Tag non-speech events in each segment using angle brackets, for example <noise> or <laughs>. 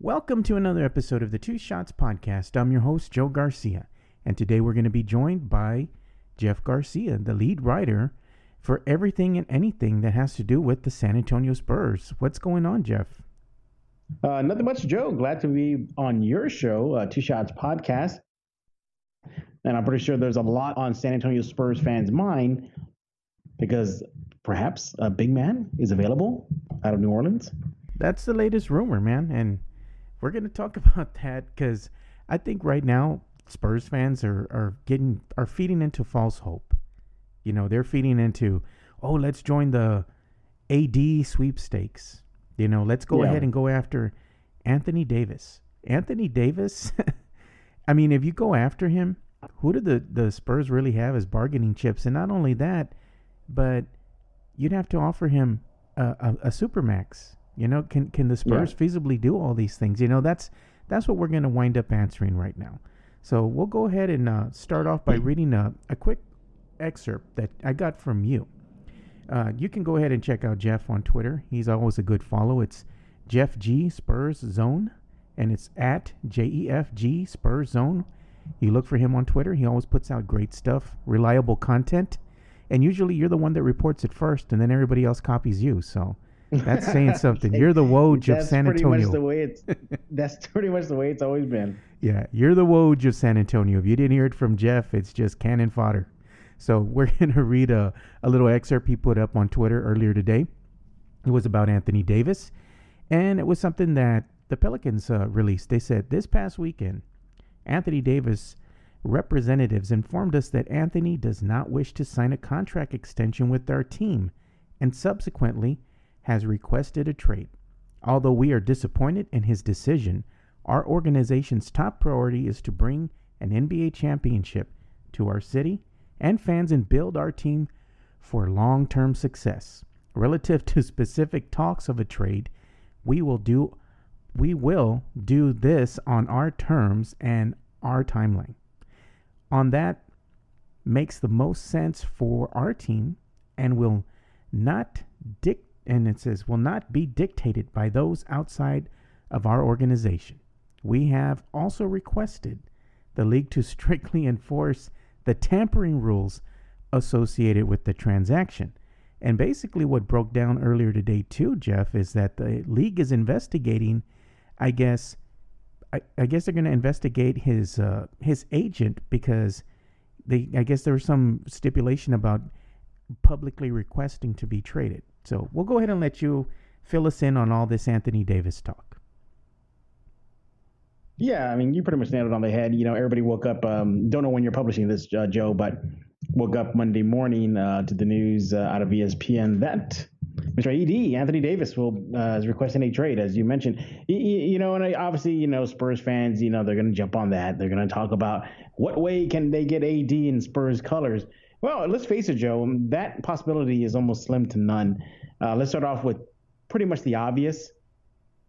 Welcome to another episode of the Two Shots Podcast. I'm your host, Joe Garcia, and today we're going to be joined by Jeff Garcia, the lead writer for everything and anything that has to do with the San Antonio Spurs. What's going on, Jeff? Uh, nothing much, Joe. Glad to be on your show, uh, Two Shots Podcast. And I'm pretty sure there's a lot on San Antonio Spurs fans' mind because perhaps a big man is available out of New Orleans. That's the latest rumor, man. And we're going to talk <laughs> about that because I think right now Spurs fans are, are getting are feeding into false hope. You know, they're feeding into, oh, let's join the AD sweepstakes. You know, let's go yeah. ahead and go after Anthony Davis. Anthony Davis, <laughs> I mean, if you go after him, who do the, the Spurs really have as bargaining chips? And not only that, but you'd have to offer him a, a, a supermax. You know, can can the Spurs yeah. feasibly do all these things? You know, that's that's what we're going to wind up answering right now. So we'll go ahead and uh, start off by <clears throat> reading a, a quick excerpt that I got from you. Uh, you can go ahead and check out Jeff on Twitter. He's always a good follow. It's Jeff G Spurs Zone, and it's at J E F G Spurs Zone. You look for him on Twitter. He always puts out great stuff, reliable content, and usually you're the one that reports it first, and then everybody else copies you. So that's saying <laughs> something. You're the Woj of San Antonio. That's pretty much the way it's. That's pretty much the way it's always been. Yeah, you're the Woj of San Antonio. If you didn't hear it from Jeff, it's just cannon fodder. So <laughs> we're gonna read a, a little excerpt he put up on Twitter earlier today. It was about Anthony Davis, and it was something that the Pelicans uh, released. They said this past weekend, Anthony Davis representatives informed us that Anthony does not wish to sign a contract extension with our team, and subsequently has requested a trade. Although we are disappointed in his decision, our organization's top priority is to bring an NBA championship to our city and fans and build our team for long term success. Relative to specific talks of a trade, we will do we will do this on our terms and our timeline. On that makes the most sense for our team and will not dictate and it says, will not be dictated by those outside of our organization. We have also requested the league to <laughs> strictly enforce the tampering rules associated with the transaction. And basically, what broke down earlier today, too, Jeff, is that the league is investigating. I guess, I, I guess they're going to investigate his uh, his agent because they. I guess there was some stipulation about publicly requesting to be traded. So we'll go ahead and let you fill us in on all this Anthony Davis talk. Yeah, I mean, you pretty much nailed it on the head. You know, everybody woke up. Um, don't know when you're publishing this, uh, Joe, but woke up Monday morning uh, to the news uh, out of ESPN that Mr. AD Anthony Davis will uh, is requesting a trade, as you mentioned. You, you know, and obviously, you know, Spurs fans, you know, they're going to jump on that. They're going to talk about what way can they get AD in Spurs colors. Well, let's face it, Joe. That possibility is almost slim to none. Uh, let's start off with pretty much the obvious.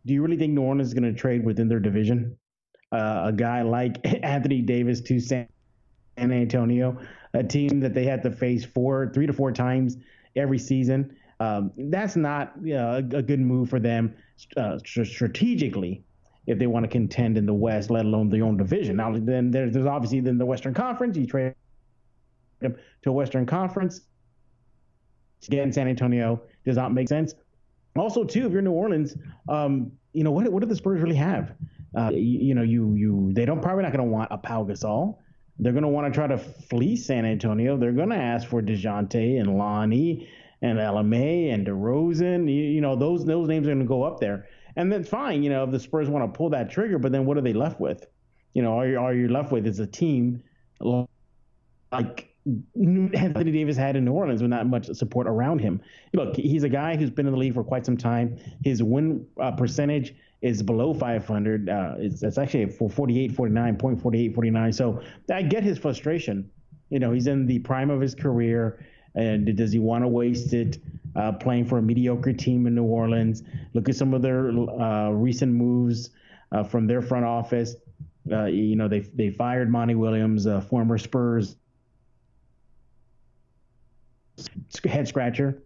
Do you really think New Orleans is going to trade within their division? Uh, a guy like <laughs> Anthony Davis to San Antonio, a team that they had to face four, three to four times every season. Um, that's not you know, a, a, good move for them uh, strategically if they want to contend in the West, let alone their own division. Now, then there's, there's obviously then the Western Conference. You trade to a Western Conference. Again, San Antonio does not make sense. Also, too, if you're New Orleans, um, you know what? What do the Spurs really have? Uh, you, you, know, you you they don't probably not going to want a Pau Gasol. They're going to want to try to fleece San Antonio. They're going to ask for Dejounte and Lonnie and LMA and DeRozan. You, you know, those those names are going to go up there, and that's fine. You know, if the Spurs want to pull that trigger, but then what are they left with? You know, you, all you're left with is a team like Anthony Davis had in New Orleans with not much support around him. Look, he's a guy who's been in the league for quite some time. His win uh, percentage is below 500. Uh, it's, it's actually for 48, 49, 48, 49. So I get his frustration. You know, he's in the prime of his career. And does he want to waste it uh, playing for a mediocre team in New Orleans? Look at some of their uh, recent moves uh, from their front office. Uh, you know, they they fired Monty Williams, former Spurs head scratcher.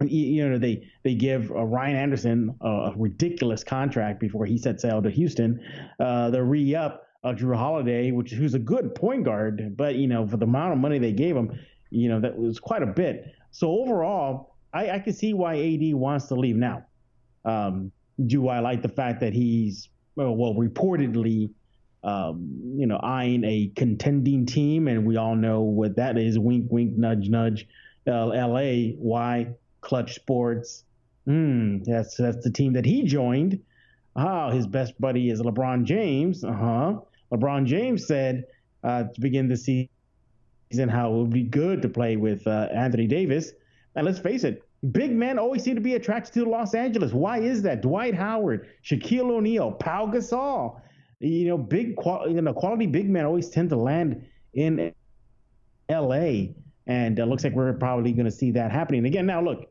you know they they give uh, Ryan Anderson a ridiculous contract before he set sail to Houston. Uh, the re up of Jrue Holiday, which who's a good point guard, but you know for the amount of money they gave him, you know that was quite a bit. So overall, I, I can see why AD wants to leave now. Um, do I like the fact that he's well, well reportedly um, you know, eyeing a contending team, and we all know what that is. Wink, wink, nudge, nudge. L.A. Why? Klutch Sports. Hmm, that's that's the team that he joined. Oh, his best buddy is LeBron James. Uh huh. LeBron James said uh, to begin the season how it would be good to play with uh, Anthony Davis. And let's face it, big men always seem to be attracted to Los Angeles. Why is that? Dwight Howard, Shaquille O'Neal, Pau Gasol. You know, big quality, you know, quality big men always tend to land in L.A. And it looks like we're probably going to see that happening again. Now, look,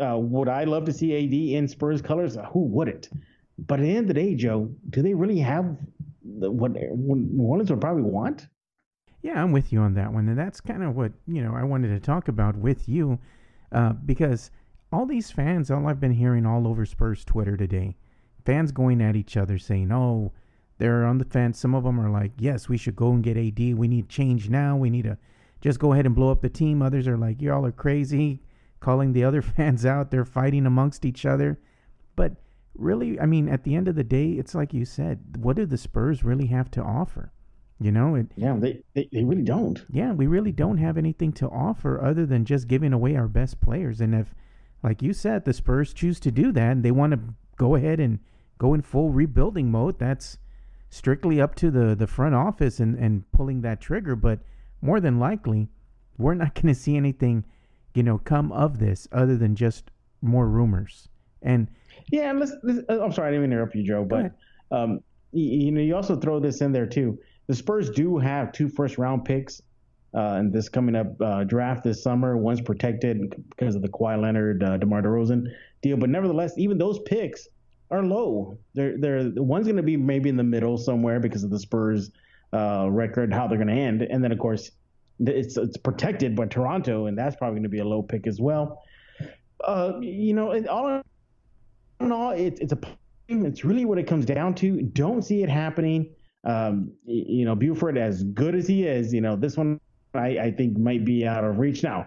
uh, would I love to see AD in Spurs colors? Uh, who wouldn't? But at the end of the day, Joe, do they really have the, what New Orleans would probably want? Yeah, I'm with you on that one, and that's kind of what you know I wanted to talk about with you, uh, because all these fans, all I've been hearing all over Spurs Twitter today, fans going at each other saying, "Oh, they're on the fence." Some of them are like, "Yes, we should go and get AD. We need change now. We need to just go ahead and blow up the team." Others are like, "Y'all are crazy," <laughs> calling the other <laughs> fans out. They're fighting amongst each other, but really, I mean, at the end of the day, it's like you said, what do the Spurs really have to offer? You know, it, yeah, they, they, they really don't. Yeah, we really don't have anything to offer other than just giving away our best players. And if, like you said, the Spurs choose to do that and they want to go ahead and go in full rebuilding mode, that's strictly up to the, the front office and, and pulling that trigger. But more than likely, we're not <laughs> going to see anything, you know, come of this other than just more rumors. And yeah, and let's, let's, uh, I'm sorry, I didn't interrupt you, Joe, but um, you, you, know, you also throw this in there too. The Spurs do have two first round picks uh, in this coming up uh, draft this summer. One's protected because of the Kawhi Leonard, uh, DeMar DeRozan deal, but nevertheless, even those picks are low. They're they're one's going to be maybe in the middle somewhere because of the Spurs uh, record, how they're going to end, and then of course it's it's protected by Toronto, and that's probably going to be a low pick as well. Uh, you know, all in all, it's it's a it's really what it comes down to. Don't see it happening. Um, you know, Buford, as good as he is, you know, this one I, I think might be out of reach now.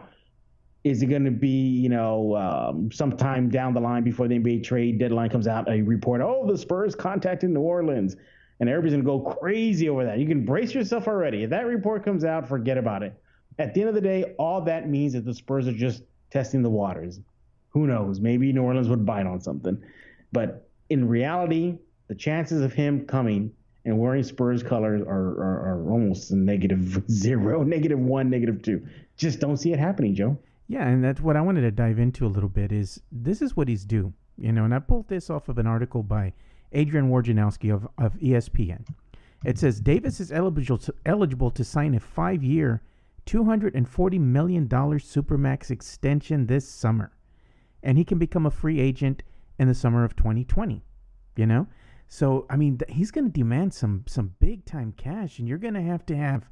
Is it going to be, you know, um, sometime down the line before the NBA trade deadline comes out, a report, oh, the Spurs contacted New Orleans, and everybody's going to go crazy over that. You can brace yourself already. If that report comes out, forget about it. At the end of the day, all that means is the Spurs are just testing the waters. Who knows? Maybe New Orleans would bite on something. But in reality, the chances of him coming and wearing Spurs colors are, are, are almost negative <laughs> zero, negative one, negative two. Just don't see it happening, Joe. Yeah, and that's what I wanted to dive into a little bit is this is what he's due. You know, and I pulled this off of an article by Adrian Wojnarowski of, of ESPN. It says Davis is eligible to, eligible to sign a five year, $240 million Supermax extension this summer and he can become a free agent in the summer of 2020. You know, so I mean, th- he's going to demand some some big time cash, and you're going to have to have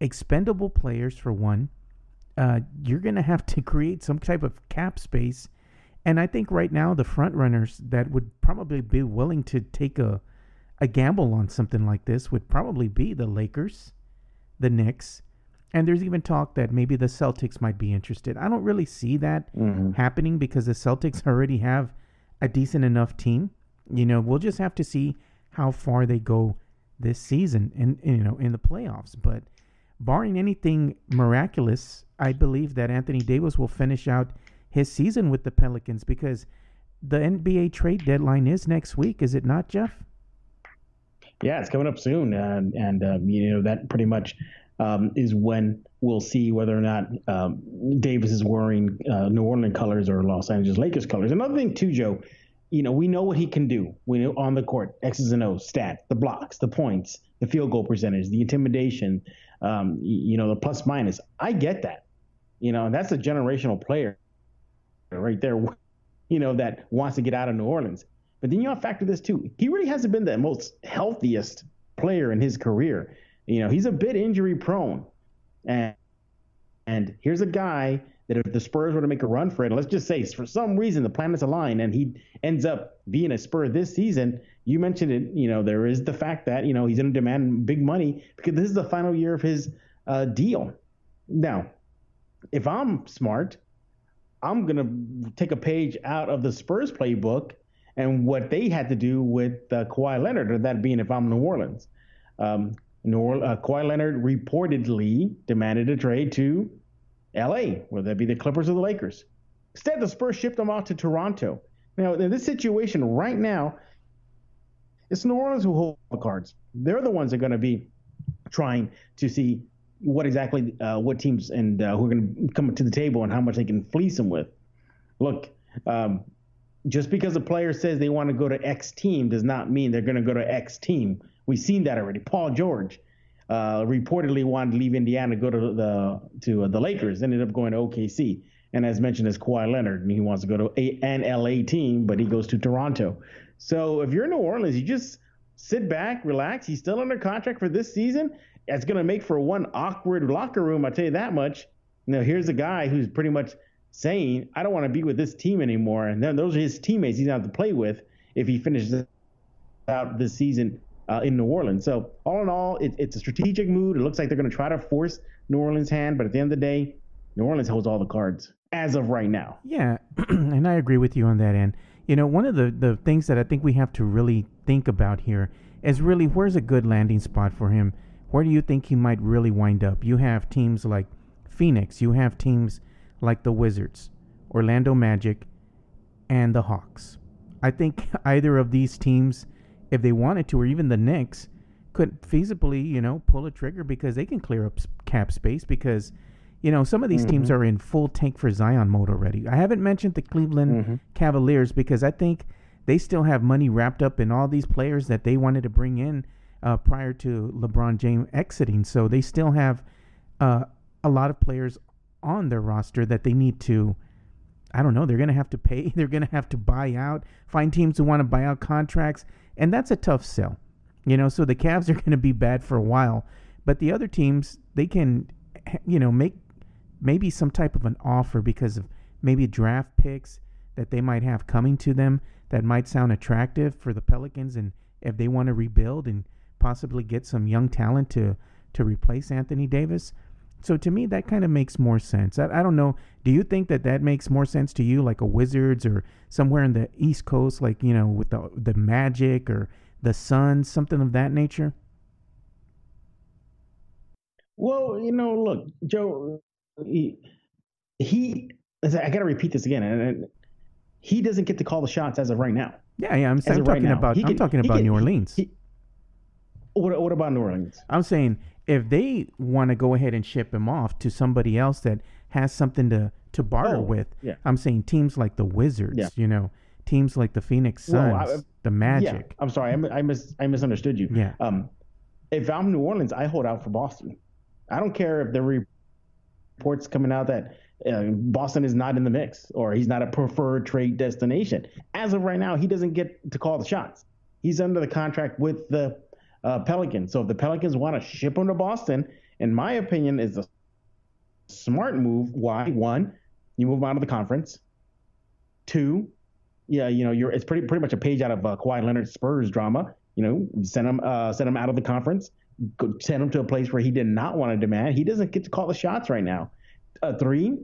expendable players for one. Uh, you're going to have to create some type of cap space, and I think right now the front runners that would probably be willing to take a a gamble on something like this would probably be the Lakers, the Knicks, and there's even talk that maybe the Celtics might be interested. I don't really see that mm-hmm. happening because the Celtics already have a decent enough team. You know, we'll just have to see how far they go this season and you know in the playoffs. But barring anything miraculous, I believe that Anthony Davis will finish out his season with the Pelicans because the NBA trade deadline is next week, is it not, Jeff? Yeah, it's coming up soon, and um, you know that pretty much um, is when we'll see whether or not um, Davis is wearing uh, New Orleans colors or Los Angeles Lakers colors. Another thing too, Joe, you know, we know what he can do. We know on the court, X's and O's, stats, the blocks, the points, the field goal percentage, the intimidation, um, you know, the plus minus. I get that. You know, that's a generational player right there, you know, that wants to get out of New Orleans. But then you have to factor this too. He really hasn't been the most healthiest player in his career. You know, he's a bit injury prone. And and here's a guy that if the Spurs were to make a run for it, let's just say for some reason the planets align and he ends up being a Spur this season, you mentioned it. You know, there is the fact that you know he's going to demand big money because this is the final year of his uh, deal. Now, if I'm smart, I'm to take a page out of the Spurs playbook and what they had to do with uh, Kawhi Leonard, or that being if I'm New Orleans. Um, New uh, Kawhi Leonard reportedly demanded a trade to LA, whether that be the Clippers or the Lakers. Instead, the Spurs shipped him out to Toronto. Now, in this situation right now, it's New Orleans who hold the cards. They're the ones that are going to be trying to see what exactly uh, what teams and uh, who are going to come to the table and how much they can fleece them with. Look, um, just because a player says they want to go to X team does not mean they're going to go to X team. We've seen that already. Paul George uh, reportedly wanted to leave Indiana, go to the to uh, the Lakers, ended up going to OKC. And as mentioned, as Kawhi Leonard, and he wants to go to a, an LA team, but he goes to Toronto. So if you're in New Orleans, you just sit back, relax. He's still under contract for this season. It's going to make for one awkward locker room. I tell you that much. Now here's a guy who's pretty much saying, "I don't want to be with this team anymore," and then those are his teammates he's going to have to play with if he finishes out this season uh, in New Orleans. So all in all, it, it's a strategic move. It looks like they're going to try to force New Orleans' hand, but at the end of the day, New Orleans holds all the cards as of right now. Yeah, <clears throat> and I agree with you on that end. You know, one of the, the things that I think we have to really think about here is really where's a good landing spot for him? Where do you think he might really wind up? You have teams like Phoenix, you have teams like the Wizards, Orlando Magic, and the Hawks. I think <laughs> either of these teams if they wanted to, or even the Knicks, could feasibly, you know, pull a trigger because they can clear up cap space because, you know, some of these mm-hmm. teams are in full tank for Zion mode already. I haven't mentioned the Cleveland mm-hmm. Cavaliers because I think they still have money wrapped up in all these players that they wanted to bring in uh, prior to LeBron James exiting. So they still have uh, a lot of players on their roster that they need to. I don't know. They're going to have to pay. <laughs> They're going to have to buy out. Find teams who want to buy out contracts and that's a tough sell. You know, so the Cavs are <laughs> going to be bad for a while, but the other teams they can, you know, make maybe some type of an offer because of maybe draft picks that they might have coming to them that might sound attractive for the Pelicans, and if they want to rebuild and possibly get some young talent to to replace Anthony Davis. So to me, that kind of makes more sense. I, I don't know. Do you think that that makes more sense to you, like a Wizards or somewhere in the East Coast, like you know, with the the Magic or the Suns, something of that nature? Well, you know, look, Joe, he, he I got to repeat this again, and he doesn't get to call the shots as of right now. Yeah, yeah, I'm, I'm talking right about I'm can, talking about can, New Orleans. He, what, what about New Orleans? I'm saying if they want to go ahead and ship him off to somebody else that has something to to barter oh, with, yeah. I'm saying teams like the Wizards, yeah. you know, teams like the Phoenix Suns, well, I, the Magic. Yeah, I'm sorry, I, I, mis- I misunderstood you. Yeah. Um, if I'm New Orleans, I hold out for Boston. I don't care if the reports coming out that uh, Boston is not in the mix or he's not a preferred trade destination. As of right now, he doesn't get to call the shots. He's under the contract with the uh, Pelicans. So if the Pelicans want to ship him to Boston, in my opinion, is a smart move. Why? One, you move him out of the conference. Two, yeah, you know, you're it's pretty pretty much a page out of uh, Kawhi Leonard Spurs drama. You know, send him uh, send him out of the conference, go, send him to a place where he did not want to demand. He doesn't get to call the shots right now. Uh, three,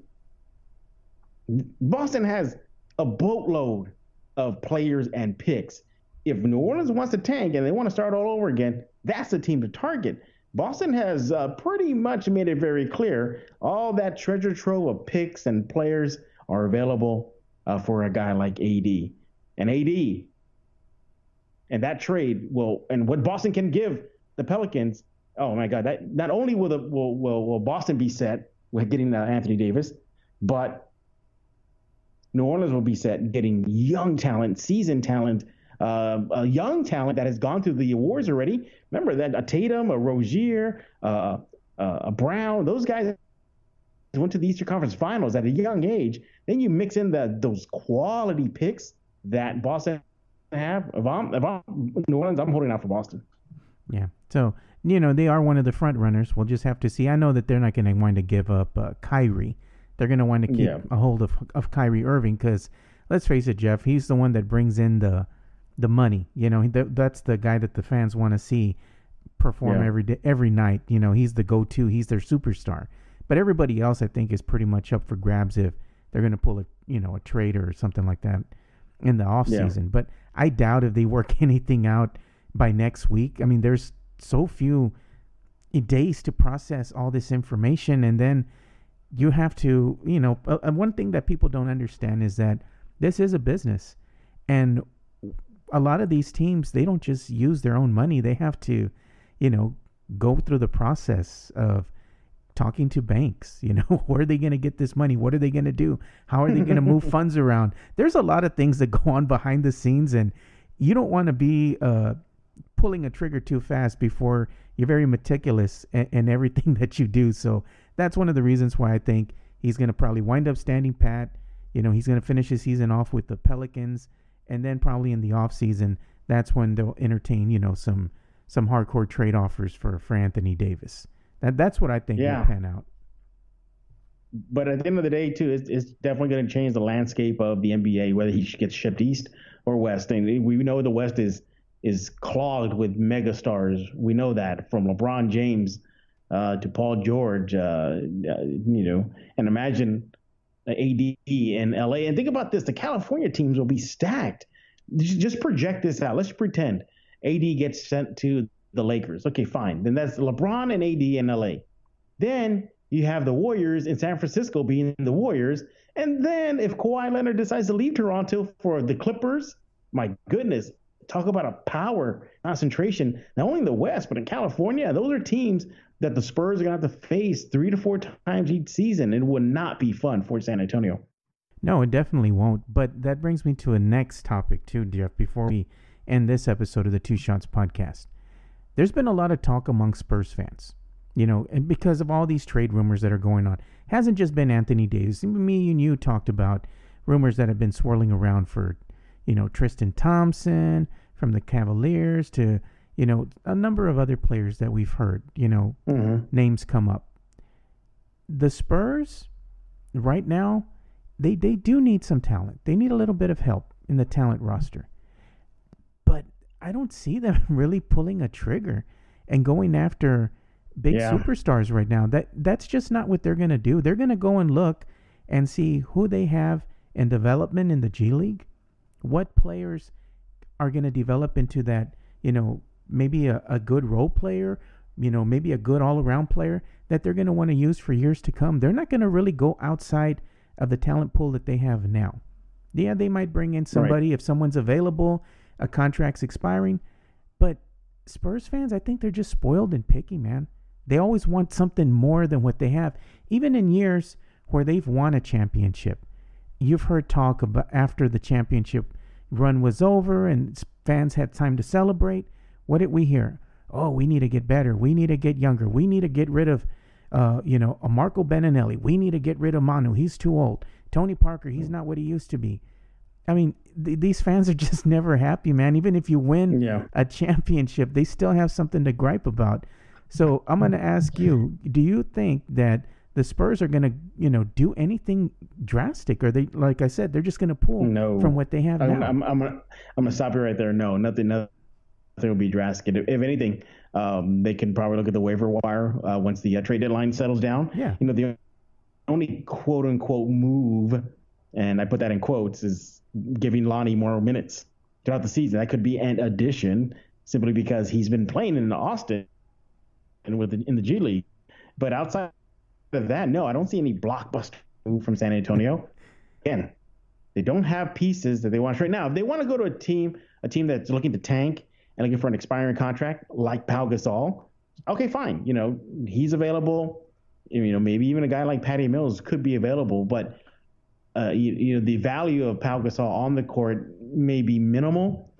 Boston has a boatload of players and picks if New Orleans wants to tank and they want to start all over again, that's the team to target. Boston has uh, pretty much made it very clear all that treasure trove of picks and players are available uh, for a guy like AD. And AD and that trade will, and what Boston can give the Pelicans, oh my God, that not only will, the, will, will, will Boston be set with getting uh, Anthony Davis, but New Orleans will be set getting young talent, seasoned talent uh, a young talent that has gone through the awards already. Remember that a Tatum, a Rozier, uh, uh, a Brown, those guys went to the Eastern Conference Finals at a young age. Then you mix in the those quality picks that Boston have. If I'm, if I'm New Orleans, I'm holding out for Boston. Yeah. So you know they are one of the front runners. We'll just have to see. I know that they're not going to want to give up uh, Kyrie. they're going to want to keep Yeah. a hold of of Kyrie Irving because let's face it, Jeff, he's the one that brings in the the money. You know, th- that's the guy that the fans want to see perform Yeah. every day, every night. You know, he's the go-to. He's their superstar. But everybody else, I think, is pretty much up for grabs if they're going to pull a you know a trade or something like that in the off Yeah. season. But I doubt if they work <laughs> anything out by next week. I mean, there's so few days to process all this information, and then you have to, you know, uh, one thing that people don't understand is that this is a business, and a lot of these teams they don't just use their own money; they have to, you know, go through the process of talking to banks. <laughs> You know, where are they going to get this money? What are they going to do? How are they going to move <laughs> funds around? There's a lot of things that <laughs> go on behind the scenes, and you don't want to be uh, pulling a trigger too fast before you're very meticulous in, in everything that you do. So that's one of the reasons why I think he's going to probably wind up standing pat. You know, he's going to finish his season off with the Pelicans, and then probably in the off season, that's when they'll entertain you know some some hardcore trade offers for for Anthony Davis. That that's what I think Yeah. will pan out. But at the end of the day, too, it's, it's definitely going to change the landscape of the NBA, whether he gets shipped east or west. And we know the West is is clogged with megastars. We know that from LeBron James uh, to Paul George, uh, uh, you know, and imagine Uh, AD in LA. And think about this: the California teams will be stacked. Just just project this out. Let's pretend AD gets sent to the Lakers. Okay, fine. Then that's LeBron and AD in LA. Then you have the Warriors in San Francisco being the Warriors. And then if Kawhi Leonard decides to leave Toronto for the Clippers, my goodness, talk about a power concentration, not only in the West, but in California. Those are teams that the Spurs are going to have to face three to four times each season. It would not be fun for San Antonio. No, it definitely won't. But that brings me to a next topic too, Jeff. Before we end this episode of the Two Shots podcast, there's been a lot of talk among Spurs fans, you know, and because of all these trade rumors that are going on. Hasn't just been Anthony Davis. Me and you talked about rumors that have been swirling around for, you know, Tristan Thompson from the Cavaliers to, you know, a number of other players that we've heard, you know, Mm-hmm. names come up. The Spurs, right now, they they do need some talent. They need a little bit of help in the talent roster. But I don't see them <laughs> really pulling a trigger and going after big Yeah. superstars right now. That that's just not what they're going to do. They're going to go and look and see who they have in development in the G League. What players are going to develop into that, you know, maybe a, a good role player, you know, maybe a good all around player that they're going to want to use for years to come. They're not going to really go outside of the talent pool that they have now. Yeah, they might bring in somebody if someone's available, a contract's expiring, but Spurs fans, I think they're just spoiled and picky, man. They always want something more than what they have. Even in years where they've won a championship, you've heard talk about after the championship run was over and fans had time to celebrate. What did we hear? Oh, we need to get better. We need to get younger. We need to get rid of, uh, you know, a Marco Belinelli. We need to get rid of Manu. He's too old. Tony Parker. He's not what he used to be. I mean, th- these fans are <laughs> just never happy, man. Even if you win Yeah. a championship, they still have something to gripe about. So I'm going to ask you: Do you think that the Spurs are going to, you know, do anything drastic, or they, like I said, they're just going to pull No. from what they have I'm, now? I'm, I'm I'm gonna stop you right there. No, nothing nothing will be drastic. If, anything, um, they can probably look at the waiver wire uh, once the uh, trade deadline settles down. Yeah. You know the only quote unquote move, and I put that in quotes, is giving Lonnie more minutes throughout the season. That could be an addition simply because he's been playing in Austin and with the, in the G League. But outside of that, no, I don't see any blockbuster move from San Antonio. Again, they don't have pieces that they want right now. If they want to go to a team, a team that's looking to tank and looking for an expiring contract like Pau Gasol, okay, fine. You know, he's available. You know, maybe even a guy like Patty Mills could be available, but uh, you, you know, the value of Pau Gasol on the court may be minimal,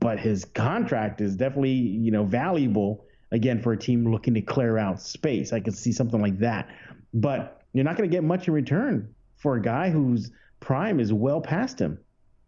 but his contract is definitely, you know, valuable again for a team looking to clear out space. I could see something like that, but you're not going to get much in return for a guy whose prime is well past him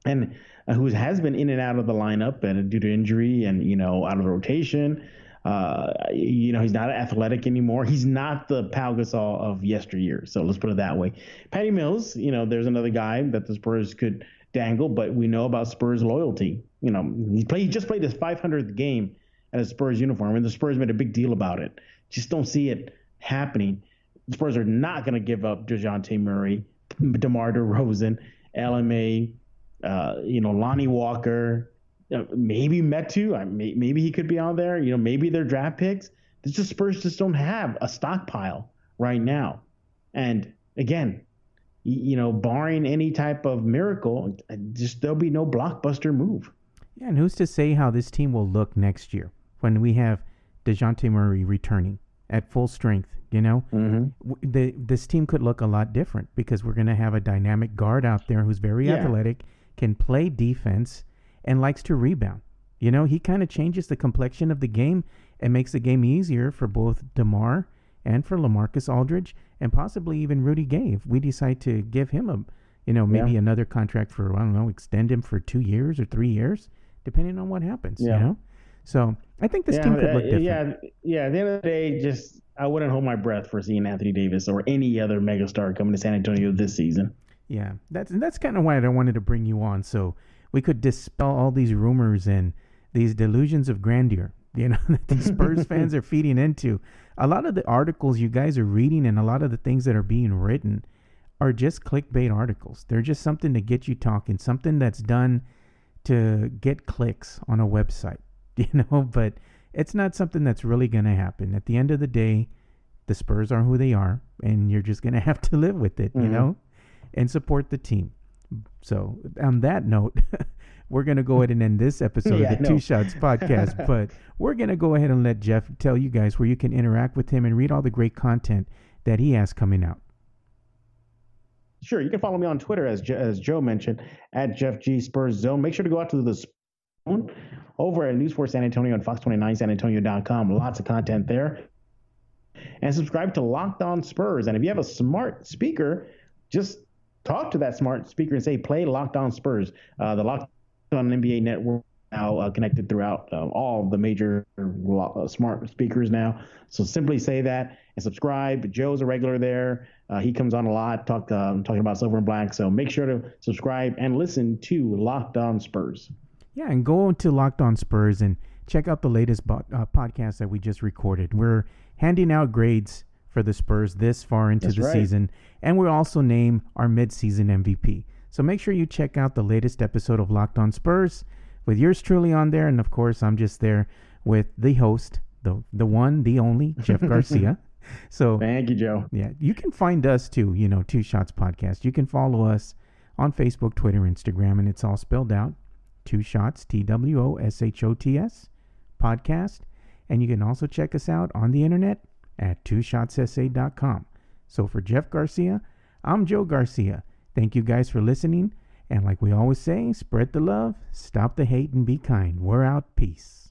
and uh, who has been in and out of the lineup and due to injury and you know out of rotation. Uh, you know, he's not athletic anymore. He's not the Pau Gasol of yesteryear. So let's put it that way. Patty Mills, you know, there's another guy that the Spurs could dangle, but we know about Spurs loyalty. You know, he played, he just played his 500th game at a Spurs uniform, and the Spurs made a big deal about it. Just don't see it happening. The Spurs are not going to give up Dejounte Murray, DeMar DeRozan, LMA, uh, you know, Lonnie Walker, uh, maybe Metu. I, may, maybe he could be on there. You know, maybe they're draft picks. The just Spurs just don't have a stockpile right now. And again, you know, barring any type of miracle, just there'll be no blockbuster move. Yeah, and who's to say how this team will look next year when we have Dejounte Murray returning at full strength? You know, mm-hmm. the, this team could look a lot different because we're going to have a dynamic guard out there who's very yeah. athletic, can play defense, and likes to rebound. You know, he kind of changes the complexion of the game and makes the game easier for both DeMar and for LaMarcus Aldridge and possibly even Rudy Gay if we decide to give him a, you know, maybe yeah. another contract for, I don't know, extend him for two years or three years, depending on what happens, yeah. you know? So I think this yeah, team could look uh, different. Yeah, yeah. At the end of the day, just I wouldn't hold my breath for seeing Anthony Davis or any other megastar coming to San Antonio this season. Yeah, that's that's kind of why I wanted to bring you on, so we could dispel all these rumors and these delusions of grandeur. <laughs> You know that these Spurs <laughs> fans are feeding into. A lot of the articles you guys are reading and a lot of the things that are being written are just clickbait articles. They're just something to get you talking, something that's done to get clicks on a website. <laughs> You know, but it's not something that's really going to happen. At the end of the day, the Spurs are who they are, and you're just going to have to live with it, mm-hmm. you know, and support the team. So, on that note, <laughs> we're going to go ahead and end this episode yeah, of the Two Shots <laughs> podcast. but we're going to go ahead and let Jeff tell you guys where you can interact with him and read all the great content that he has coming out. Sure, you can follow me on Twitter as as Joe mentioned at Jeff G Spurs Zone. Make sure to go out to the Spoon over at News for San Antonio and Fox29SanAntonio.com. Lots of content there. And subscribe to Locked On Spurs. And if you have a smart speaker, just talk to that smart speaker and say, play Locked On Spurs. Uh, the Locked On NBA network now uh, connected throughout uh, all the major uh, smart speakers now. So simply say that and subscribe. Joe's a regular there. Uh, he comes on a lot, talk, um, talking about silver and black. So make sure to subscribe and listen to Locked On Spurs. Yeah, and go to Locked On Spurs and check out the latest bo- uh, podcast that we just recorded. We're handing out grades for the Spurs this far into That's the right. season, and we'll also name our midseason MVP. So make sure you check out the latest episode of Locked On Spurs with yours truly on there, and of course, I'm just there with the host, the the one, the only Jeff <laughs> Garcia. So thank you, Joe. Yeah, you can find us too. You know, Two Shots Podcast. You can follow us on Facebook, Twitter, Instagram, and it's all spelled out. Two Shots, T W O S H O T S, podcast. And you can also check us out on the internet at twoshotssa.com. So for Jeff Garcia, I'm Joe Garcia. Thank you guys for listening. And like we always say, spread the love, stop the hate, and be kind. We're out. Peace.